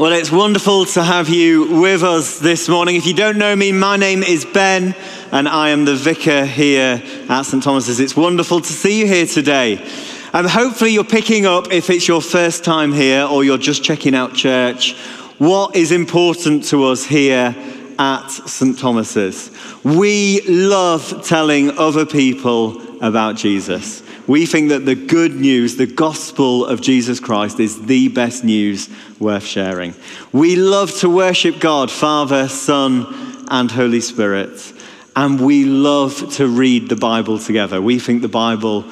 Well, it's wonderful to have you with us this morning. If you don't know me, my name is Ben, and I am the vicar here at St. Thomas's. It's wonderful to see you here today. And hopefully, you're picking up, if it's your first time here or you're just checking out church, what is important to us here at St. Thomas's. We love telling other people about Jesus. We think that the good news, the gospel of Jesus Christ, is the best news worth sharing. We love to worship God, Father, Son, and Holy Spirit. And we love to read the Bible together. We think the Bible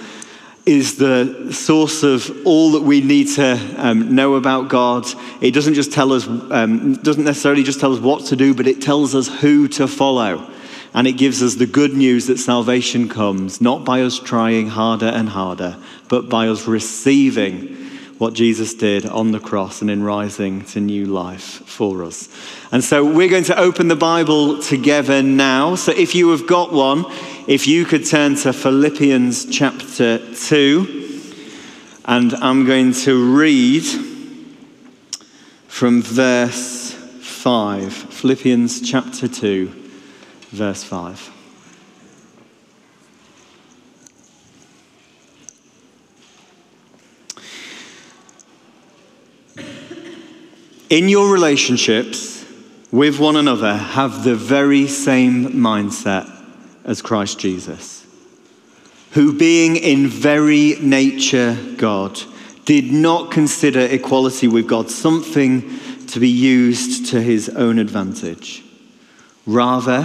is the source of all that we need to um, know about God. It doesn't just tell us, um, doesn't necessarily just tell us what to do, but it tells us who to follow. And it gives us the good news that salvation comes not by us trying harder and harder, but by us receiving what Jesus did on the cross and in rising to new life for us. And so we're going to open the Bible together now. So if you have got one, if you could turn to Philippians chapter 2, and I'm going to read from verse 5. Philippians chapter 2 verse 5. In your relationships with one another, have the very same mindset as Christ Jesus, who, being in very nature God, did not consider equality with God something to be used to his own advantage. Rather,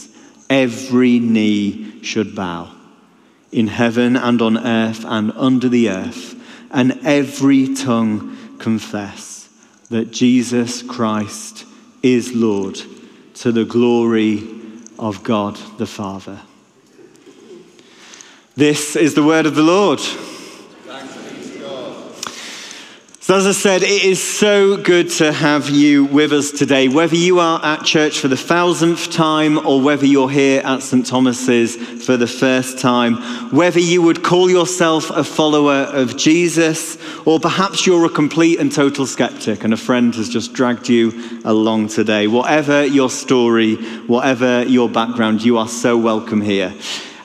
every knee should bow in heaven and on earth and under the earth, and every tongue confess that Jesus Christ is Lord to the glory of God the Father. This is the word of the Lord. So, as I said, it is so good to have you with us today. Whether you are at church for the thousandth time or whether you're here at St. Thomas's for the first time, whether you would call yourself a follower of Jesus or perhaps you're a complete and total skeptic and a friend has just dragged you along today, whatever your story, whatever your background, you are so welcome here.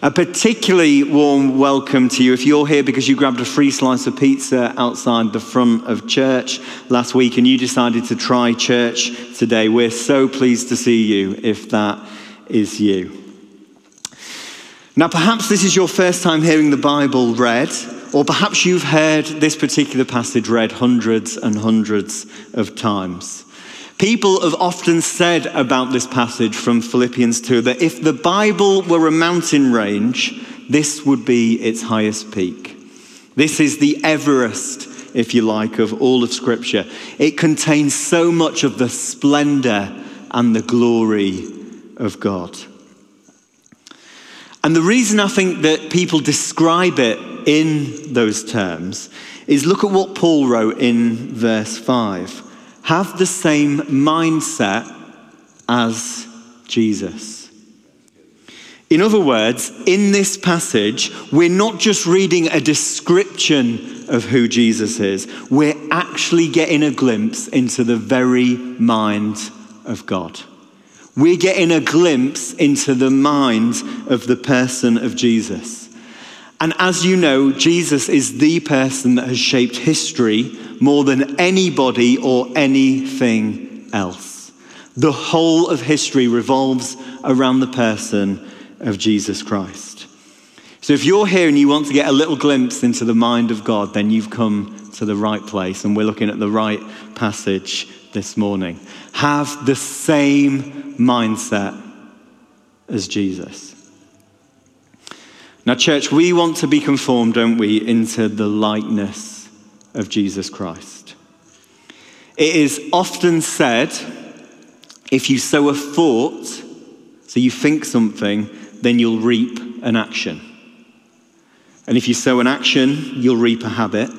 A particularly warm welcome to you if you're here because you grabbed a free slice of pizza outside the front of church last week and you decided to try church today. We're so pleased to see you if that is you. Now, perhaps this is your first time hearing the Bible read, or perhaps you've heard this particular passage read hundreds and hundreds of times. People have often said about this passage from Philippians 2 that if the Bible were a mountain range, this would be its highest peak. This is the Everest, if you like, of all of Scripture. It contains so much of the splendor and the glory of God. And the reason I think that people describe it in those terms is look at what Paul wrote in verse 5 have the same mindset as Jesus. In other words, in this passage, we're not just reading a description of who Jesus is, we're actually getting a glimpse into the very mind of God. We're getting a glimpse into the mind of the person of Jesus. And as you know, Jesus is the person that has shaped history more than anybody or anything else. The whole of history revolves around the person of Jesus Christ. So if you're here and you want to get a little glimpse into the mind of God, then you've come to the right place, and we're looking at the right passage this morning. Have the same mindset as Jesus. Now, church, we want to be conformed, don't we, into the likeness of Jesus Christ. It is often said If you sow a thought, so you think something, then you'll reap an action. And if you sow an action, you'll reap a habit.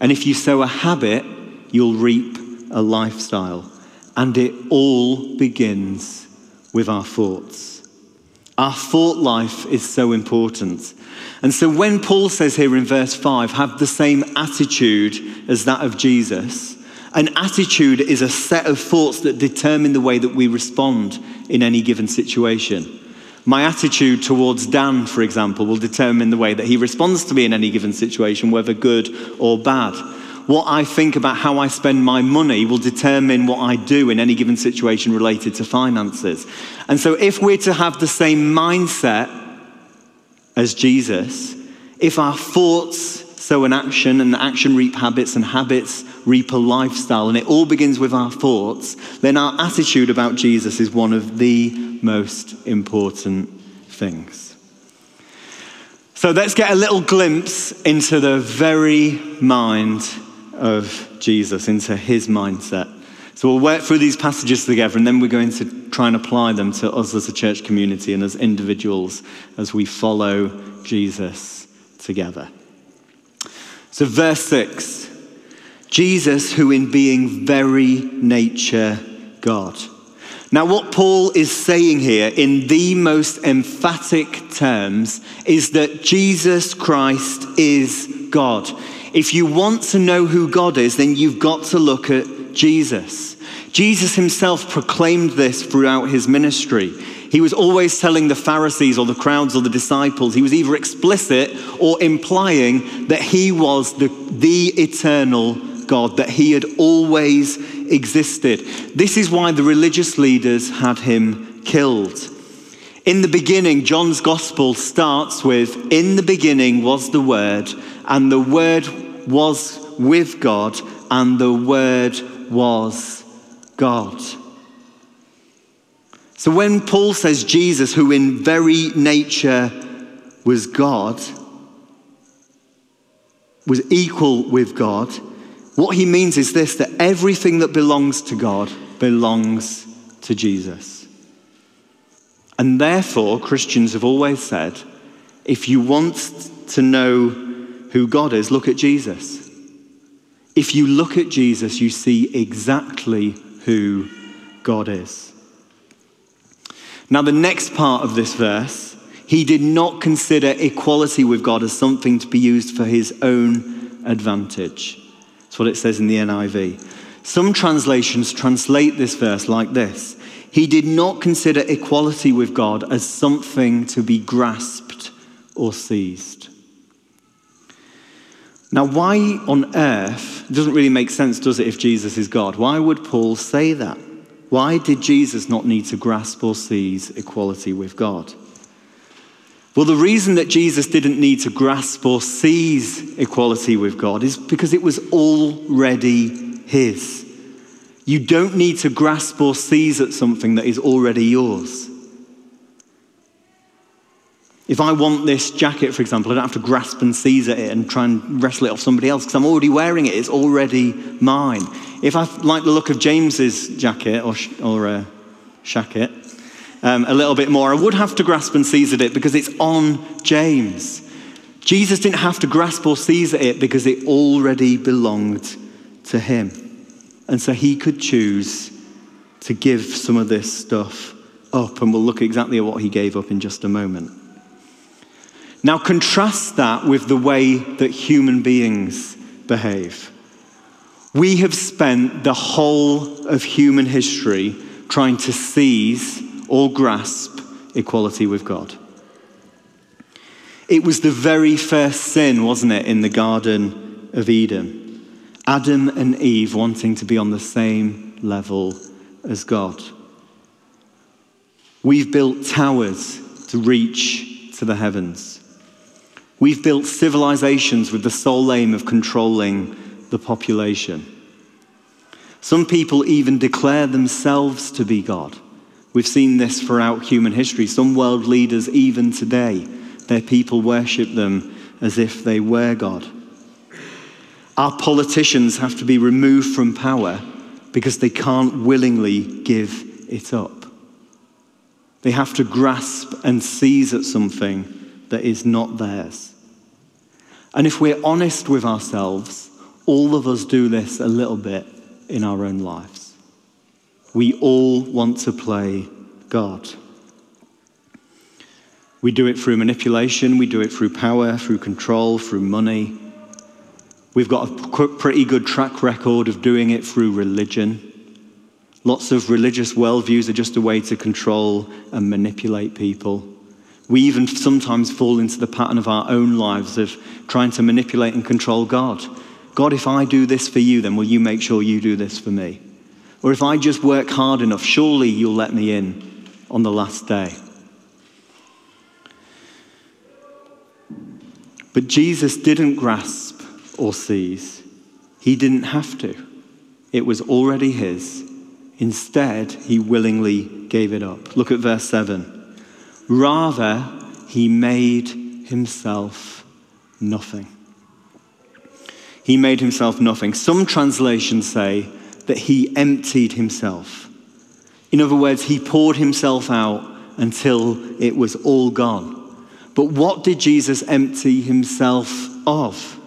And if you sow a habit, you'll reap a lifestyle. And it all begins with our thoughts. Our thought life is so important. And so when Paul says here in verse 5, have the same attitude as that of Jesus, an attitude is a set of thoughts that determine the way that we respond in any given situation. My attitude towards Dan, for example, will determine the way that he responds to me in any given situation, whether good or bad. What I think about how I spend my money will determine what I do in any given situation related to finances. And so, if we're to have the same mindset as Jesus, if our thoughts sow an action and action reap habits and habits reap a lifestyle, and it all begins with our thoughts, then our attitude about Jesus is one of the most important things. So let's get a little glimpse into the very mind of Jesus, into his mindset. So we'll work through these passages together, and then we're going to try and apply them to us as a church community and as individuals as we follow Jesus together. So, verse 6 Jesus, who in being very nature God. Now, what Paul is saying here in the most emphatic terms is that Jesus Christ is God. If you want to know who God is, then you've got to look at Jesus. Jesus himself proclaimed this throughout his ministry. He was always telling the Pharisees or the crowds or the disciples, he was either explicit or implying that he was the, the eternal God, that he had always existed. This is why the religious leaders had him killed. In the beginning, John's gospel starts with In the beginning was the Word, and the Word was with God, and the Word was God. So when Paul says Jesus, who in very nature was God, was equal with God, what he means is this that everything that belongs to God belongs to Jesus. And therefore, Christians have always said if you want to know who God is, look at Jesus. If you look at Jesus, you see exactly who God is. Now, the next part of this verse, he did not consider equality with God as something to be used for his own advantage. That's what it says in the NIV. Some translations translate this verse like this He did not consider equality with God as something to be grasped or seized. Now, why on earth, doesn't really make sense, does it, if Jesus is God? Why would Paul say that? Why did Jesus not need to grasp or seize equality with God? Well, the reason that Jesus didn't need to grasp or seize equality with God is because it was already His. You don't need to grasp or seize at something that is already yours. If I want this jacket, for example, I don't have to grasp and seize it and try and wrestle it off somebody else because I'm already wearing it. It's already mine. If I like the look of James's jacket or, or uh, shacket, um, a little bit more, I would have to grasp and seize it because it's on James. Jesus didn't have to grasp or seize it because it already belonged to him. And so he could choose to give some of this stuff up. And we'll look exactly at what he gave up in just a moment. Now, contrast that with the way that human beings behave. We have spent the whole of human history trying to seize or grasp equality with God. It was the very first sin, wasn't it, in the Garden of Eden? Adam and Eve wanting to be on the same level as God. We've built towers to reach to the heavens. We've built civilizations with the sole aim of controlling the population. Some people even declare themselves to be God. We've seen this throughout human history. Some world leaders, even today, their people worship them as if they were God. Our politicians have to be removed from power because they can't willingly give it up. They have to grasp and seize at something that is not theirs. And if we're honest with ourselves, all of us do this a little bit in our own lives. We all want to play God. We do it through manipulation, we do it through power, through control, through money. We've got a pretty good track record of doing it through religion. Lots of religious worldviews are just a way to control and manipulate people. We even sometimes fall into the pattern of our own lives of trying to manipulate and control God. God, if I do this for you, then will you make sure you do this for me? Or if I just work hard enough, surely you'll let me in on the last day. But Jesus didn't grasp or seize, he didn't have to. It was already his. Instead, he willingly gave it up. Look at verse 7. Rather, he made himself nothing. He made himself nothing. Some translations say that he emptied himself. In other words, he poured himself out until it was all gone. But what did Jesus empty himself of?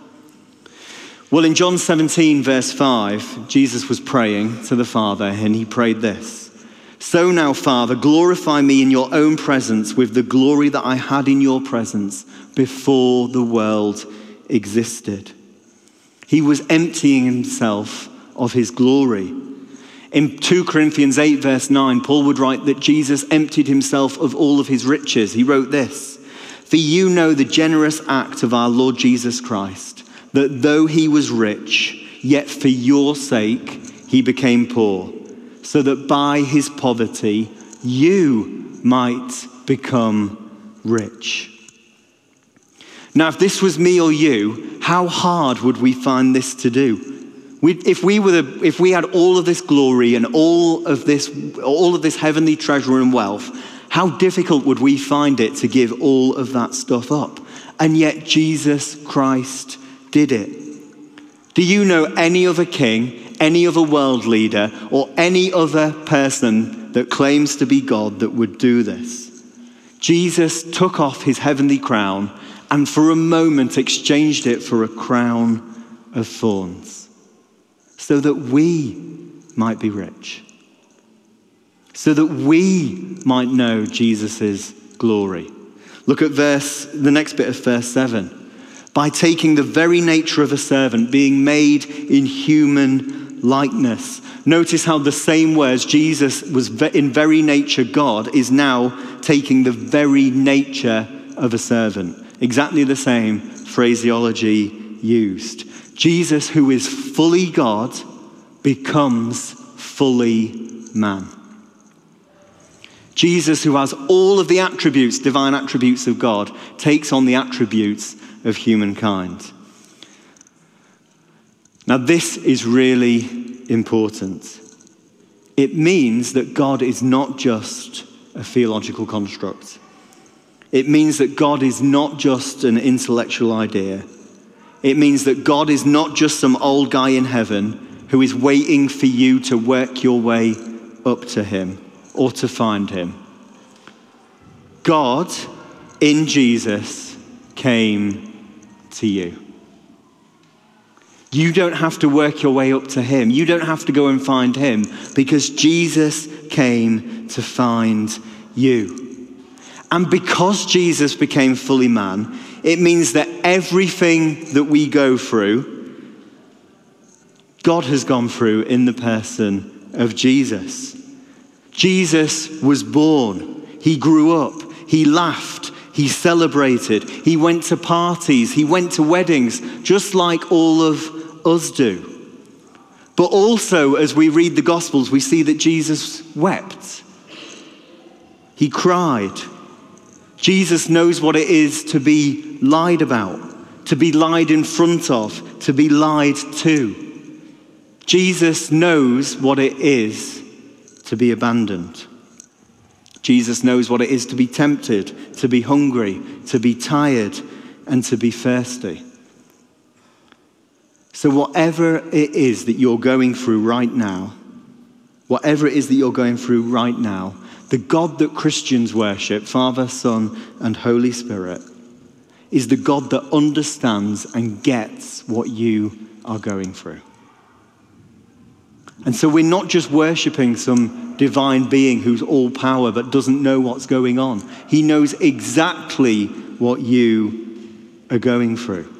Well, in John 17, verse 5, Jesus was praying to the Father, and he prayed this So now, Father, glorify me in your own presence with the glory that I had in your presence before the world existed. He was emptying himself of his glory. In 2 Corinthians 8, verse 9, Paul would write that Jesus emptied himself of all of his riches. He wrote this For you know the generous act of our Lord Jesus Christ that though he was rich, yet for your sake he became poor, so that by his poverty you might become rich. Now, if this was me or you, how hard would we find this to do? We, if, we were the, if we had all of this glory and all of this, all of this heavenly treasure and wealth, how difficult would we find it to give all of that stuff up? And yet, Jesus Christ did it. Do you know any other king, any other world leader, or any other person that claims to be God that would do this? Jesus took off his heavenly crown and for a moment exchanged it for a crown of thorns so that we might be rich, so that we might know Jesus' glory. Look at verse, the next bit of verse 7 by taking the very nature of a servant, being made in human likeness. Notice how the same words, Jesus was in very nature God, is now taking the very nature of a servant. Exactly the same phraseology used. Jesus, who is fully God, becomes fully man. Jesus, who has all of the attributes, divine attributes of God, takes on the attributes of humankind. Now, this is really important. It means that God is not just a theological construct. It means that God is not just an intellectual idea. It means that God is not just some old guy in heaven who is waiting for you to work your way up to him or to find him. God in Jesus came to you. You don't have to work your way up to him. You don't have to go and find him because Jesus came to find you. And because Jesus became fully man, it means that everything that we go through, God has gone through in the person of Jesus. Jesus was born, he grew up, he laughed, he celebrated. He went to parties. He went to weddings, just like all of us do. But also, as we read the Gospels, we see that Jesus wept. He cried. Jesus knows what it is to be lied about, to be lied in front of, to be lied to. Jesus knows what it is to be abandoned. Jesus knows what it is to be tempted, to be hungry, to be tired, and to be thirsty. So, whatever it is that you're going through right now, whatever it is that you're going through right now, the God that Christians worship, Father, Son, and Holy Spirit, is the God that understands and gets what you are going through. And so we're not just worshiping some divine being who's all power but doesn't know what's going on. He knows exactly what you are going through.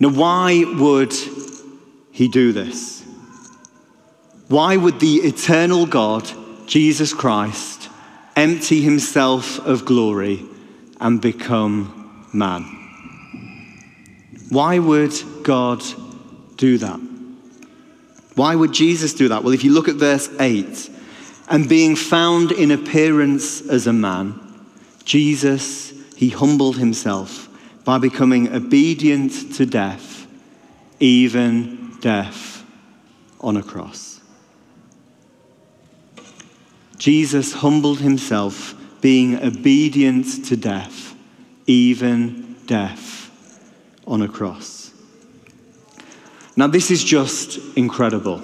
Now, why would he do this? Why would the eternal God, Jesus Christ, empty himself of glory and become man? Why would God do that? Why would Jesus do that? Well, if you look at verse 8, and being found in appearance as a man, Jesus, he humbled himself by becoming obedient to death, even death on a cross. Jesus humbled himself, being obedient to death, even death on a cross. Now, this is just incredible.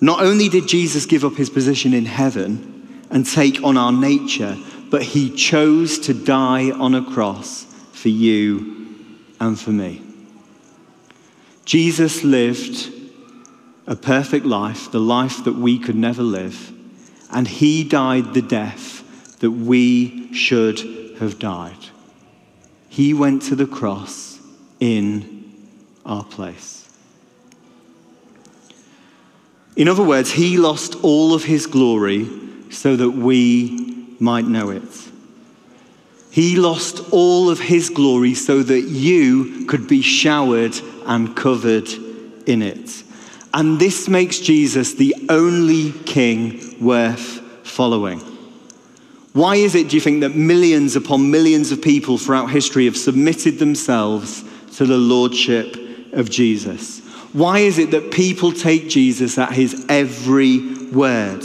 Not only did Jesus give up his position in heaven and take on our nature, but he chose to die on a cross for you and for me. Jesus lived a perfect life, the life that we could never live, and he died the death that we should have died. He went to the cross in our place. In other words, he lost all of his glory so that we might know it. He lost all of his glory so that you could be showered and covered in it. And this makes Jesus the only king worth following. Why is it, do you think, that millions upon millions of people throughout history have submitted themselves to the lordship of Jesus? Why is it that people take Jesus at his every word?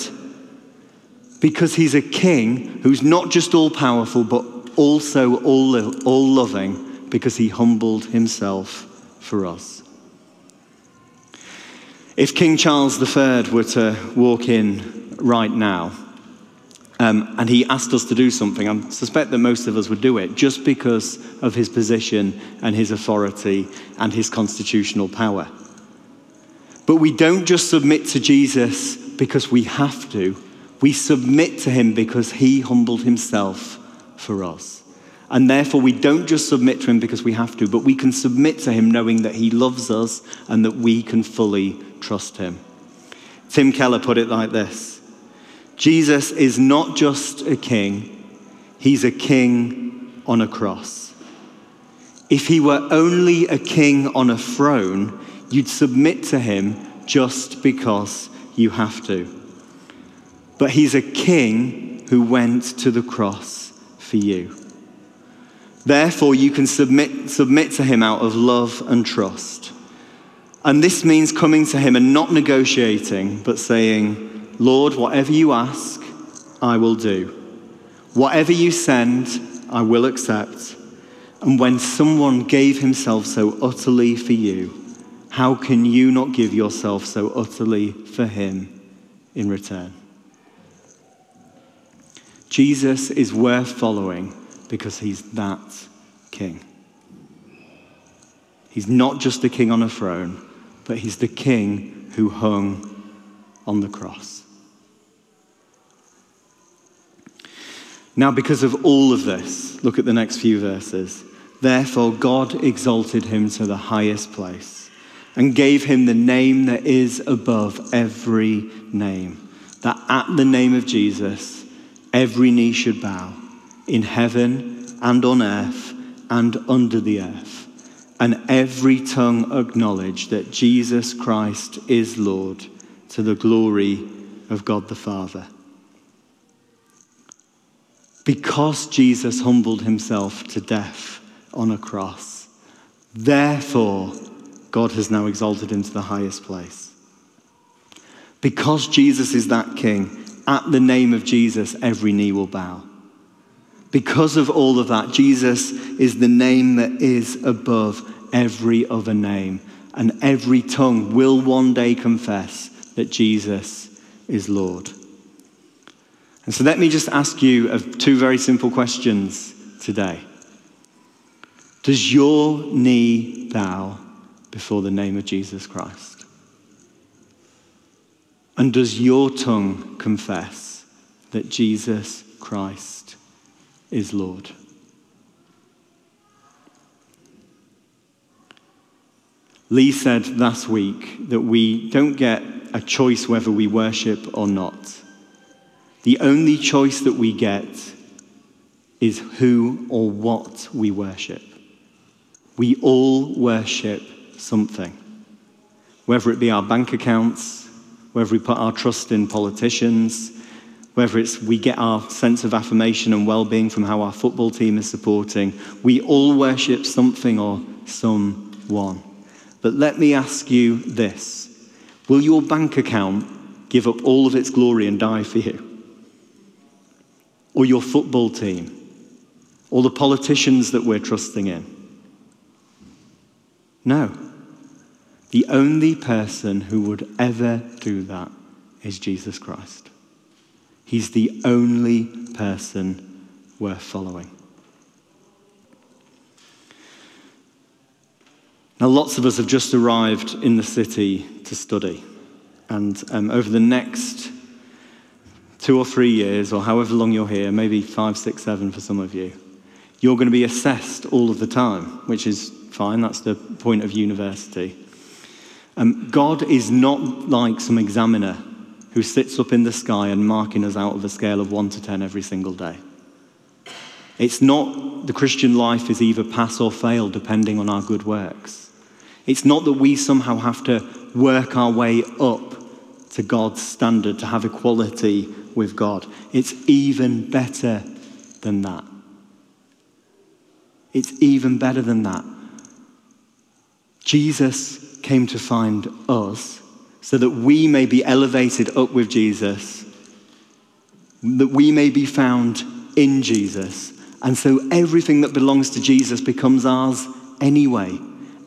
Because he's a king who's not just all powerful, but also all, all loving because he humbled himself for us. If King Charles III were to walk in right now um, and he asked us to do something, I suspect that most of us would do it just because of his position and his authority and his constitutional power. But we don't just submit to Jesus because we have to, we submit to him because he humbled himself for us. And therefore, we don't just submit to him because we have to, but we can submit to him knowing that he loves us and that we can fully trust him. Tim Keller put it like this Jesus is not just a king, he's a king on a cross. If he were only a king on a throne, you'd submit to him just because you have to. But he's a king who went to the cross for you. Therefore, you can submit, submit to him out of love and trust. And this means coming to him and not negotiating, but saying, Lord, whatever you ask, I will do. Whatever you send, I will accept. And when someone gave himself so utterly for you, how can you not give yourself so utterly for him in return? Jesus is worth following because he's that king. He's not just a king on a throne, but he's the king who hung on the cross. Now, because of all of this, look at the next few verses. Therefore, God exalted him to the highest place and gave him the name that is above every name, that at the name of Jesus, every knee should bow in heaven and on earth and under the earth, and every tongue acknowledge that Jesus Christ is Lord to the glory of God the Father. Because Jesus humbled himself to death on a cross, therefore God has now exalted him to the highest place. Because Jesus is that king, at the name of Jesus, every knee will bow. Because of all of that, Jesus is the name that is above every other name. And every tongue will one day confess that Jesus is Lord. And so let me just ask you two very simple questions today. Does your knee bow before the name of Jesus Christ? And does your tongue confess that Jesus Christ is Lord? Lee said last week that we don't get a choice whether we worship or not. The only choice that we get is who or what we worship. We all worship something, whether it be our bank accounts, whether we put our trust in politicians, whether it's we get our sense of affirmation and well being from how our football team is supporting. We all worship something or someone. But let me ask you this Will your bank account give up all of its glory and die for you? Or your football team? Or the politicians that we're trusting in? No. The only person who would ever do that is Jesus Christ. He's the only person worth following. Now, lots of us have just arrived in the city to study. And um, over the next two or three years, or however long you're here, maybe five, six, seven for some of you, you're going to be assessed all of the time, which is fine. That's the point of university. Um, God is not like some examiner who sits up in the sky and marking us out of a scale of one to ten every single day. It's not the Christian life is either pass or fail depending on our good works. It's not that we somehow have to work our way up to God's standard to have equality with God. It's even better than that. It's even better than that. Jesus came to find us so that we may be elevated up with Jesus, that we may be found in Jesus. And so everything that belongs to Jesus becomes ours anyway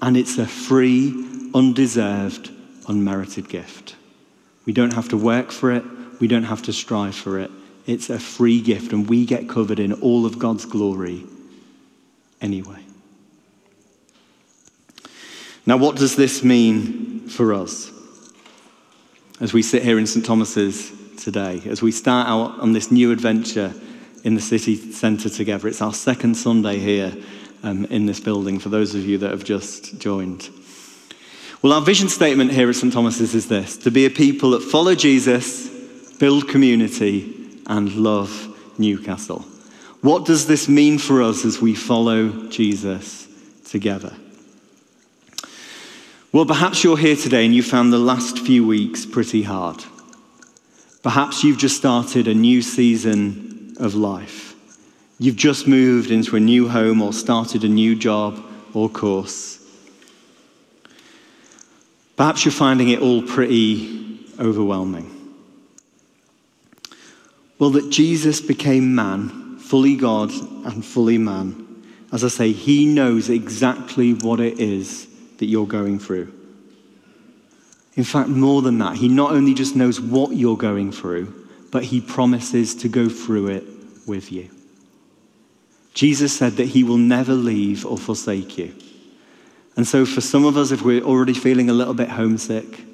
and it's a free, undeserved, unmerited gift. We don't have to work for it, we don't have to strive for it. It's a free gift, and we get covered in all of God's glory anyway. Now, what does this mean for us as we sit here in St. Thomas's today, as we start out on this new adventure in the city centre together? It's our second Sunday here um, in this building for those of you that have just joined. Well, our vision statement here at St. Thomas's is this to be a people that follow Jesus, build community, and love Newcastle. What does this mean for us as we follow Jesus together? Well, perhaps you're here today and you found the last few weeks pretty hard. Perhaps you've just started a new season of life. You've just moved into a new home or started a new job or course. Perhaps you're finding it all pretty overwhelming. Well, that Jesus became man, fully God and fully man. As I say, he knows exactly what it is that you're going through. In fact, more than that, he not only just knows what you're going through, but he promises to go through it with you. Jesus said that he will never leave or forsake you. And so, for some of us, if we're already feeling a little bit homesick,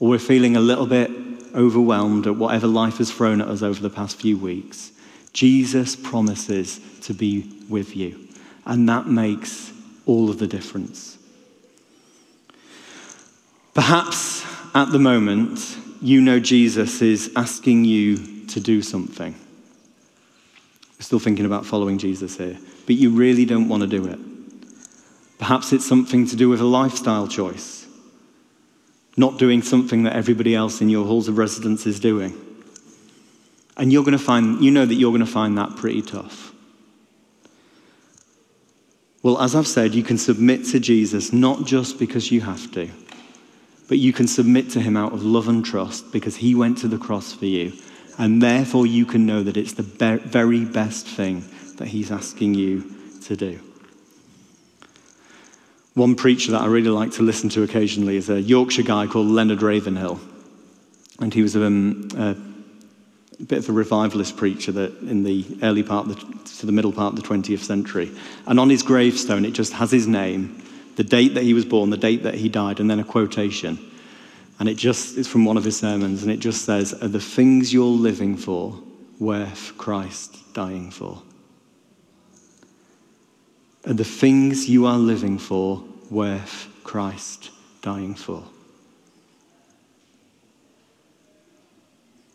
or we're feeling a little bit overwhelmed at whatever life has thrown at us over the past few weeks, Jesus promises to be with you. And that makes all of the difference. Perhaps at the moment, you know Jesus is asking you to do something You're still thinking about following Jesus here, but you really don't want to do it. Perhaps it's something to do with a lifestyle choice, not doing something that everybody else in your halls of residence is doing. And you're going to find, you know that you're going to find that pretty tough. Well, as I've said, you can submit to Jesus not just because you have to, but you can submit to him out of love and trust because he went to the cross for you and therefore, you can know that it's the be- very best thing that He's asking you to do. One preacher that I really like to listen to occasionally is a Yorkshire guy called Leonard Ravenhill. And he was um, a bit of a revivalist preacher that in the early part the, to the middle part of the 20th century. And on his gravestone, it just has his name, the date that he was born, the date that he died, and then a quotation. And it just is from one of his sermons, and it just says, Are the things you're living for worth Christ dying for? Are the things you are living for worth Christ dying for?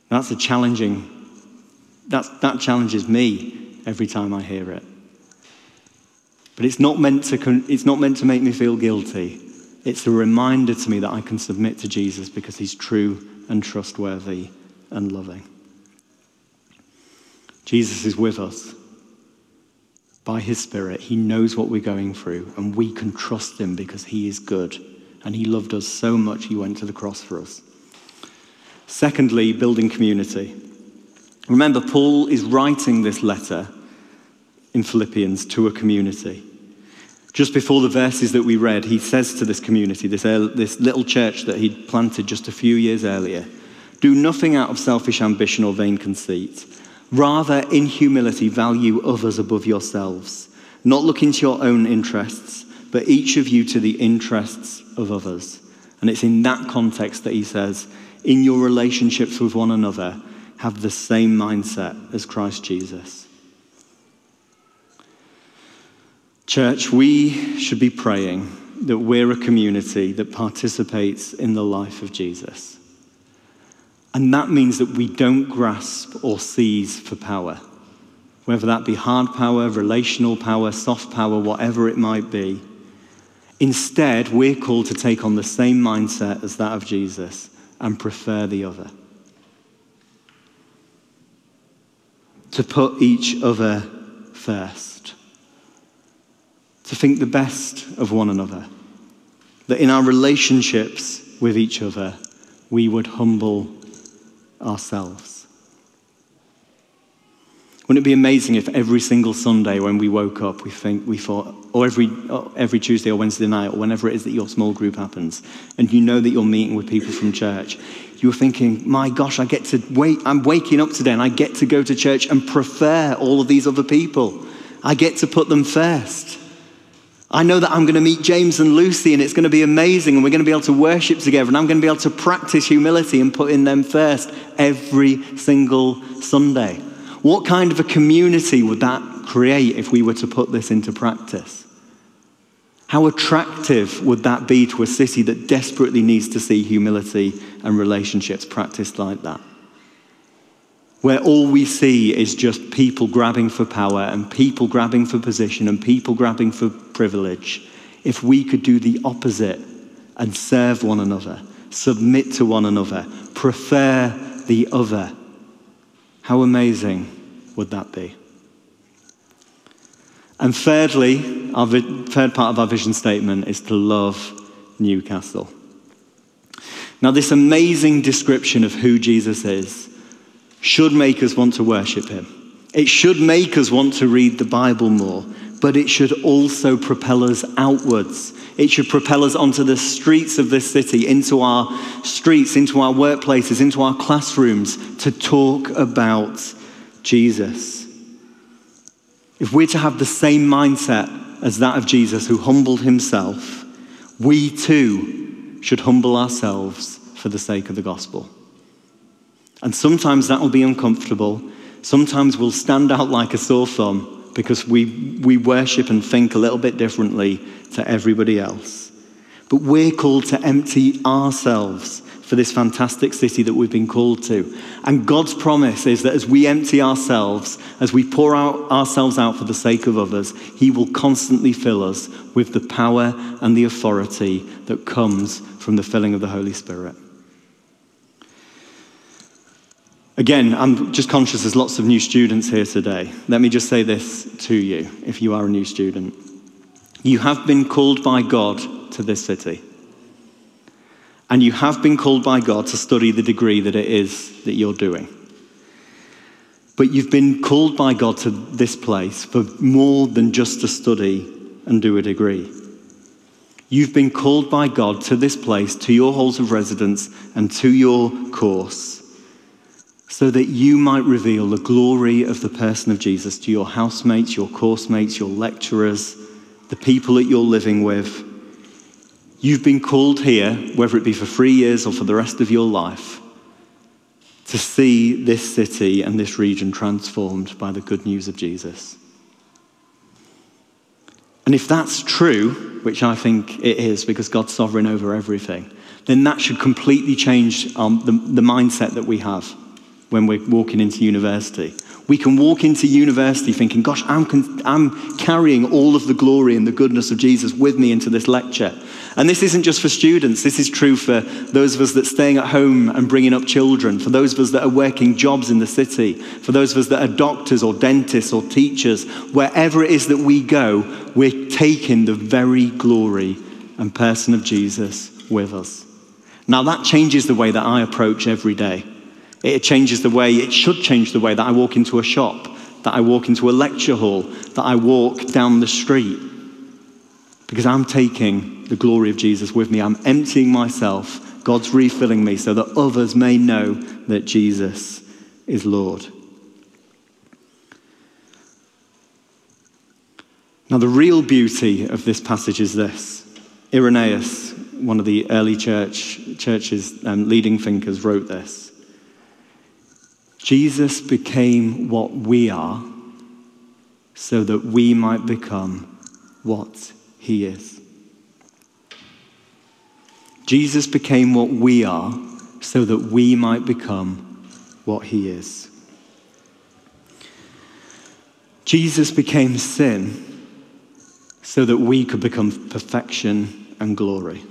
That's a challenging, that's, that challenges me every time I hear it. But it's not, meant to, it's not meant to make me feel guilty. It's a reminder to me that I can submit to Jesus because he's true and trustworthy and loving. Jesus is with us by his Spirit. He knows what we're going through, and we can trust him because he is good. And he loved us so much, he went to the cross for us. Secondly, building community. Remember, Paul is writing this letter in Philippians to a community. Just before the verses that we read, he says to this community, this, this little church that he'd planted just a few years earlier, do nothing out of selfish ambition or vain conceit. Rather, in humility, value others above yourselves, not looking to your own interests, but each of you to the interests of others. And it's in that context that he says, in your relationships with one another, have the same mindset as Christ Jesus. Church, we should be praying that we're a community that participates in the life of Jesus. And that means that we don't grasp or seize for power, whether that be hard power, relational power, soft power, whatever it might be. Instead, we're called to take on the same mindset as that of Jesus and prefer the other. To put each other first. To think the best of one another. That in our relationships with each other, we would humble ourselves. Wouldn't it be amazing if every single Sunday when we woke up, we think we thought, or every or every Tuesday or Wednesday night, or whenever it is that your small group happens, and you know that you're meeting with people from church, you're thinking, my gosh, I get to wait, I'm waking up today and I get to go to church and prefer all of these other people. I get to put them first. I know that I'm going to meet James and Lucy and it's going to be amazing and we're going to be able to worship together and I'm going to be able to practice humility and put in them first every single Sunday. What kind of a community would that create if we were to put this into practice? How attractive would that be to a city that desperately needs to see humility and relationships practiced like that? Where all we see is just people grabbing for power and people grabbing for position and people grabbing for privilege. If we could do the opposite and serve one another, submit to one another, prefer the other, how amazing would that be? And thirdly, our third part of our vision statement is to love Newcastle. Now, this amazing description of who Jesus is should make us want to worship him. It should make us want to read the Bible more, but it should also propel us outwards. It should propel us onto the streets of this city, into our streets, into our workplaces, into our classrooms to talk about Jesus. If we're to have the same mindset as that of Jesus, who humbled himself, we too should humble ourselves for the sake of the gospel. And sometimes that will be uncomfortable. Sometimes we'll stand out like a sore thumb because we, we worship and think a little bit differently to everybody else. But we're called to empty ourselves for this fantastic city that we've been called to. And God's promise is that as we empty ourselves, as we pour out ourselves out for the sake of others, He will constantly fill us with the power and the authority that comes from the filling of the Holy Spirit. Again, I'm just conscious there's lots of new students here today. Let me just say this to you if you are a new student. You have been called by God to this city. And you have been called by God to study the degree that it is that you're doing. But you've been called by God to this place for more than just to study and do a degree. You've been called by God to this place, to your halls of residence, and to your course, so that you might reveal the glory of the person of Jesus to your housemates, your course mates, your lecturers, the people that you're living with. You've been called here, whether it be for three years or for the rest of your life, to see this city and this region transformed by the good news of Jesus. And if that's true, which I think it is because God's sovereign over everything, then that should completely change um, the, the mindset that we have when we're walking into university. We can walk into university thinking, gosh, I'm, con- I'm carrying all of the glory and the goodness of Jesus with me into this lecture. And this isn't just for students, this is true for those of us that are staying at home and bringing up children, for those of us that are working jobs in the city, for those of us that are doctors or dentists or teachers. Wherever it is that we go, we're taking the very glory and person of Jesus with us. Now, that changes the way that I approach every day. It changes the way, it should change the way that I walk into a shop, that I walk into a lecture hall, that I walk down the street. Because I'm taking the glory of Jesus with me. I'm emptying myself. God's refilling me so that others may know that Jesus is Lord. Now, the real beauty of this passage is this Irenaeus, one of the early church churches um, leading thinkers, wrote this. Jesus became what we are so that we might become what he is. Jesus became what we are so that we might become what he is. Jesus became sin so that we could become perfection and glory.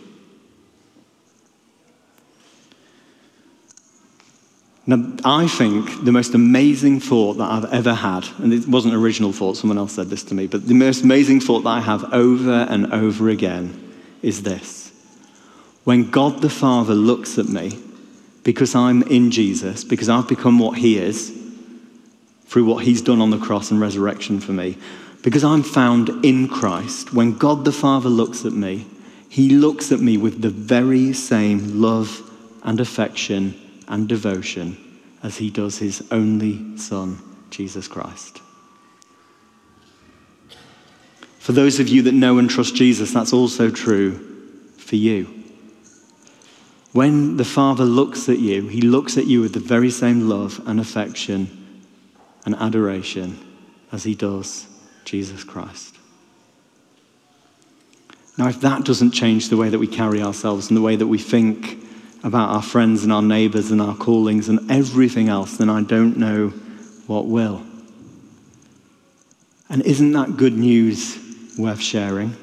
Now, I think the most amazing thought that I've ever had, and it wasn't an original thought, someone else said this to me, but the most amazing thought that I have over and over again is this. When God the Father looks at me, because I'm in Jesus, because I've become what He is, through what He's done on the cross and resurrection for me, because I'm found in Christ, when God the Father looks at me, He looks at me with the very same love and affection and devotion as he does his only Son, Jesus Christ. For those of you that know and trust Jesus, that's also true for you. When the Father looks at you, he looks at you with the very same love and affection and adoration as he does Jesus Christ. Now, if that doesn't change the way that we carry ourselves and the way that we think about our friends and our neighbors and our callings and everything else, then I don't know what will. And isn't that good news worth sharing?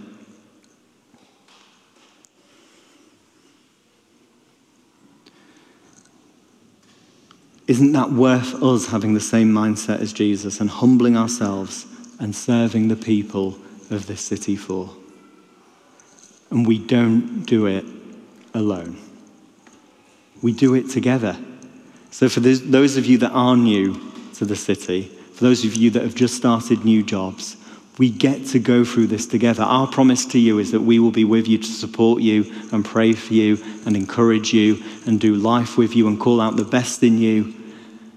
Isn't that worth us having the same mindset as Jesus and humbling ourselves and serving the people of this city for? And we don't do it alone we do it together. So, for those of you that are new to the city, for those of you that have just started new jobs, we get to go through this together. Our promise to you is that we will be with you to support you and pray for you and encourage you and do life with you and call out the best in you.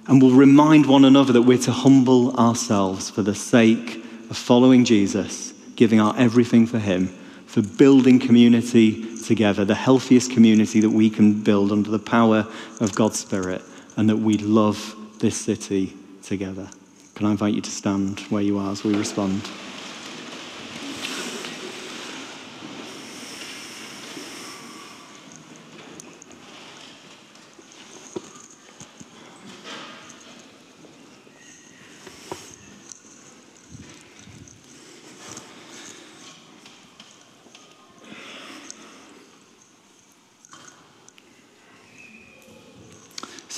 And we'll remind one another that we're to humble ourselves for the sake of following Jesus, giving our everything for Him, for building community together, the healthiest community that we can build under the power of God's Spirit, and that we love this city together. Can I invite you to stand where you are as we respond?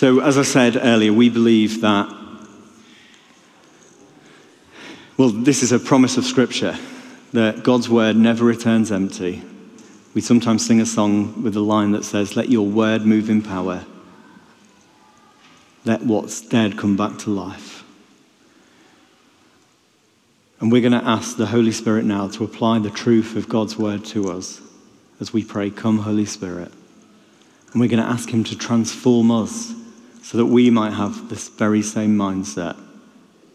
So, as I said earlier, we believe that, well, this is a promise of Scripture that God's word never returns empty. We sometimes sing a song with a line that says, Let your word move in power. Let what's dead come back to life. And we're going to ask the Holy Spirit now to apply the truth of God's word to us as we pray, Come, Holy Spirit. And we're going to ask Him to transform us so that we might have this very same mindset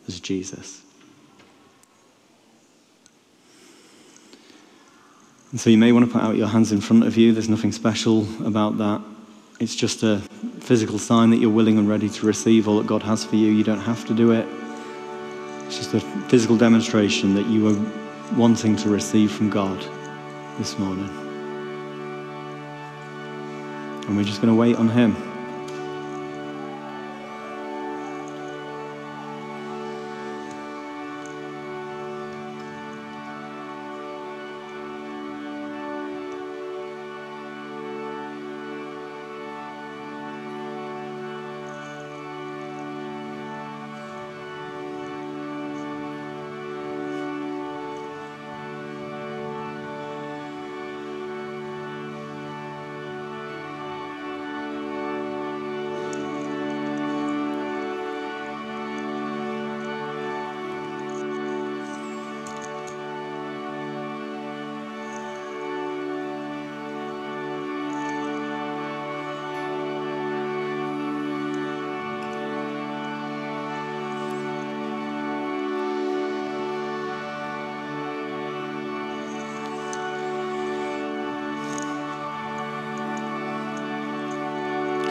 as Jesus. And so you may want to put out your hands in front of you. There's nothing special about that. It's just a physical sign that you're willing and ready to receive all that God has for you. You don't have to do it. It's just a physical demonstration that you are wanting to receive from God this morning. And we're just going to wait on Him.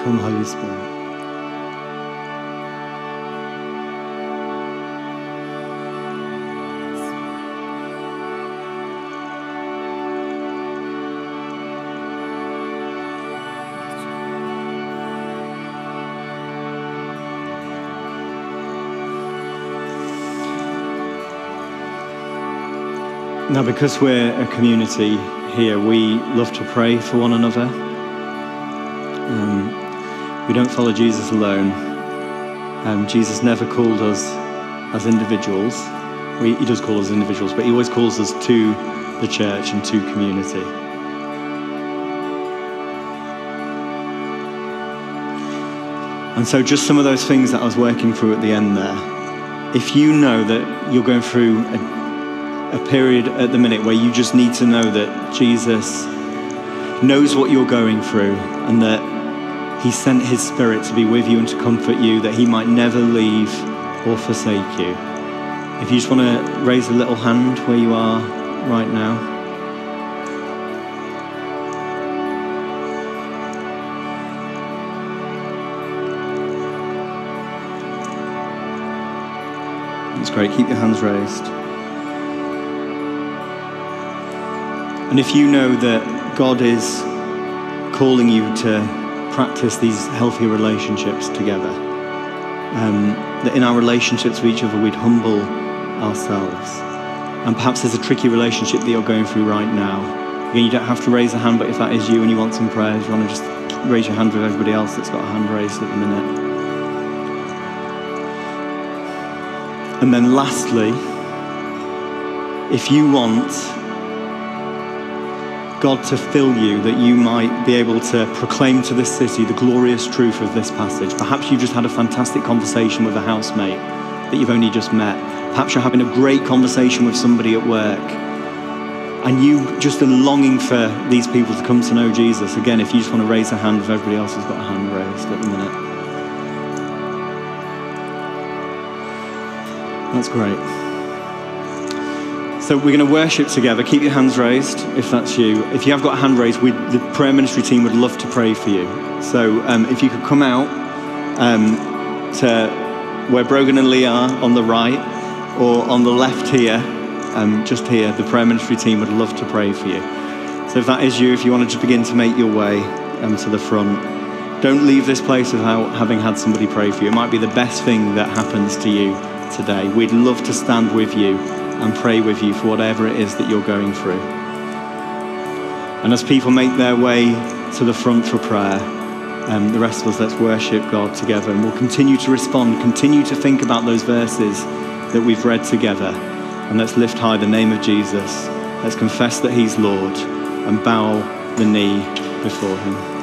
Come, Holy Spirit. Now, because we're a community here, we love to pray for one another. We don't follow Jesus alone. Um, Jesus never called us as individuals. We, he does call us individuals, but he always calls us to the church and to community. And so, just some of those things that I was working through at the end there. If you know that you're going through a, a period at the minute where you just need to know that Jesus knows what you're going through and that He sent His Spirit to be with you and to comfort you, that He might never leave or forsake you. If you just want to raise a little hand where you are right now. That's great. Keep your hands raised. And if you know that God is calling you to practice these healthy relationships together, um, that in our relationships with each other we'd humble ourselves. And perhaps there's a tricky relationship that you're going through right now. Again, you don't have to raise a hand, but if that is you and you want some prayers, you want to just raise your hand with everybody else that's got a hand raised at the minute. And then lastly, if you want God to fill you that you might be able to proclaim to this city the glorious truth of this passage. Perhaps you've just had a fantastic conversation with a housemate that you've only just met. Perhaps you're having a great conversation with somebody at work. And you just are longing for these people to come to know Jesus. Again, if you just want to raise a hand, if everybody else has got a hand raised at the minute. That's great. So we're going to worship together. Keep your hands raised if that's you. If you have got a hand raised, the prayer ministry team would love to pray for you. So um, if you could come out um, to where Brogan and Lee are on the right, or on the left here, um, just here, the prayer ministry team would love to pray for you. So if that is you, if you want to just begin to make your way um, to the front, don't leave this place without having had somebody pray for you. It might be the best thing that happens to you today. We'd love to stand with you and pray with you for whatever it is that you're going through. And as people make their way to the front for prayer, um, the rest of us, let's worship God together and we'll continue to respond, continue to think about those verses that we've read together. And let's lift high the name of Jesus. Let's confess that He's Lord and bow the knee before Him.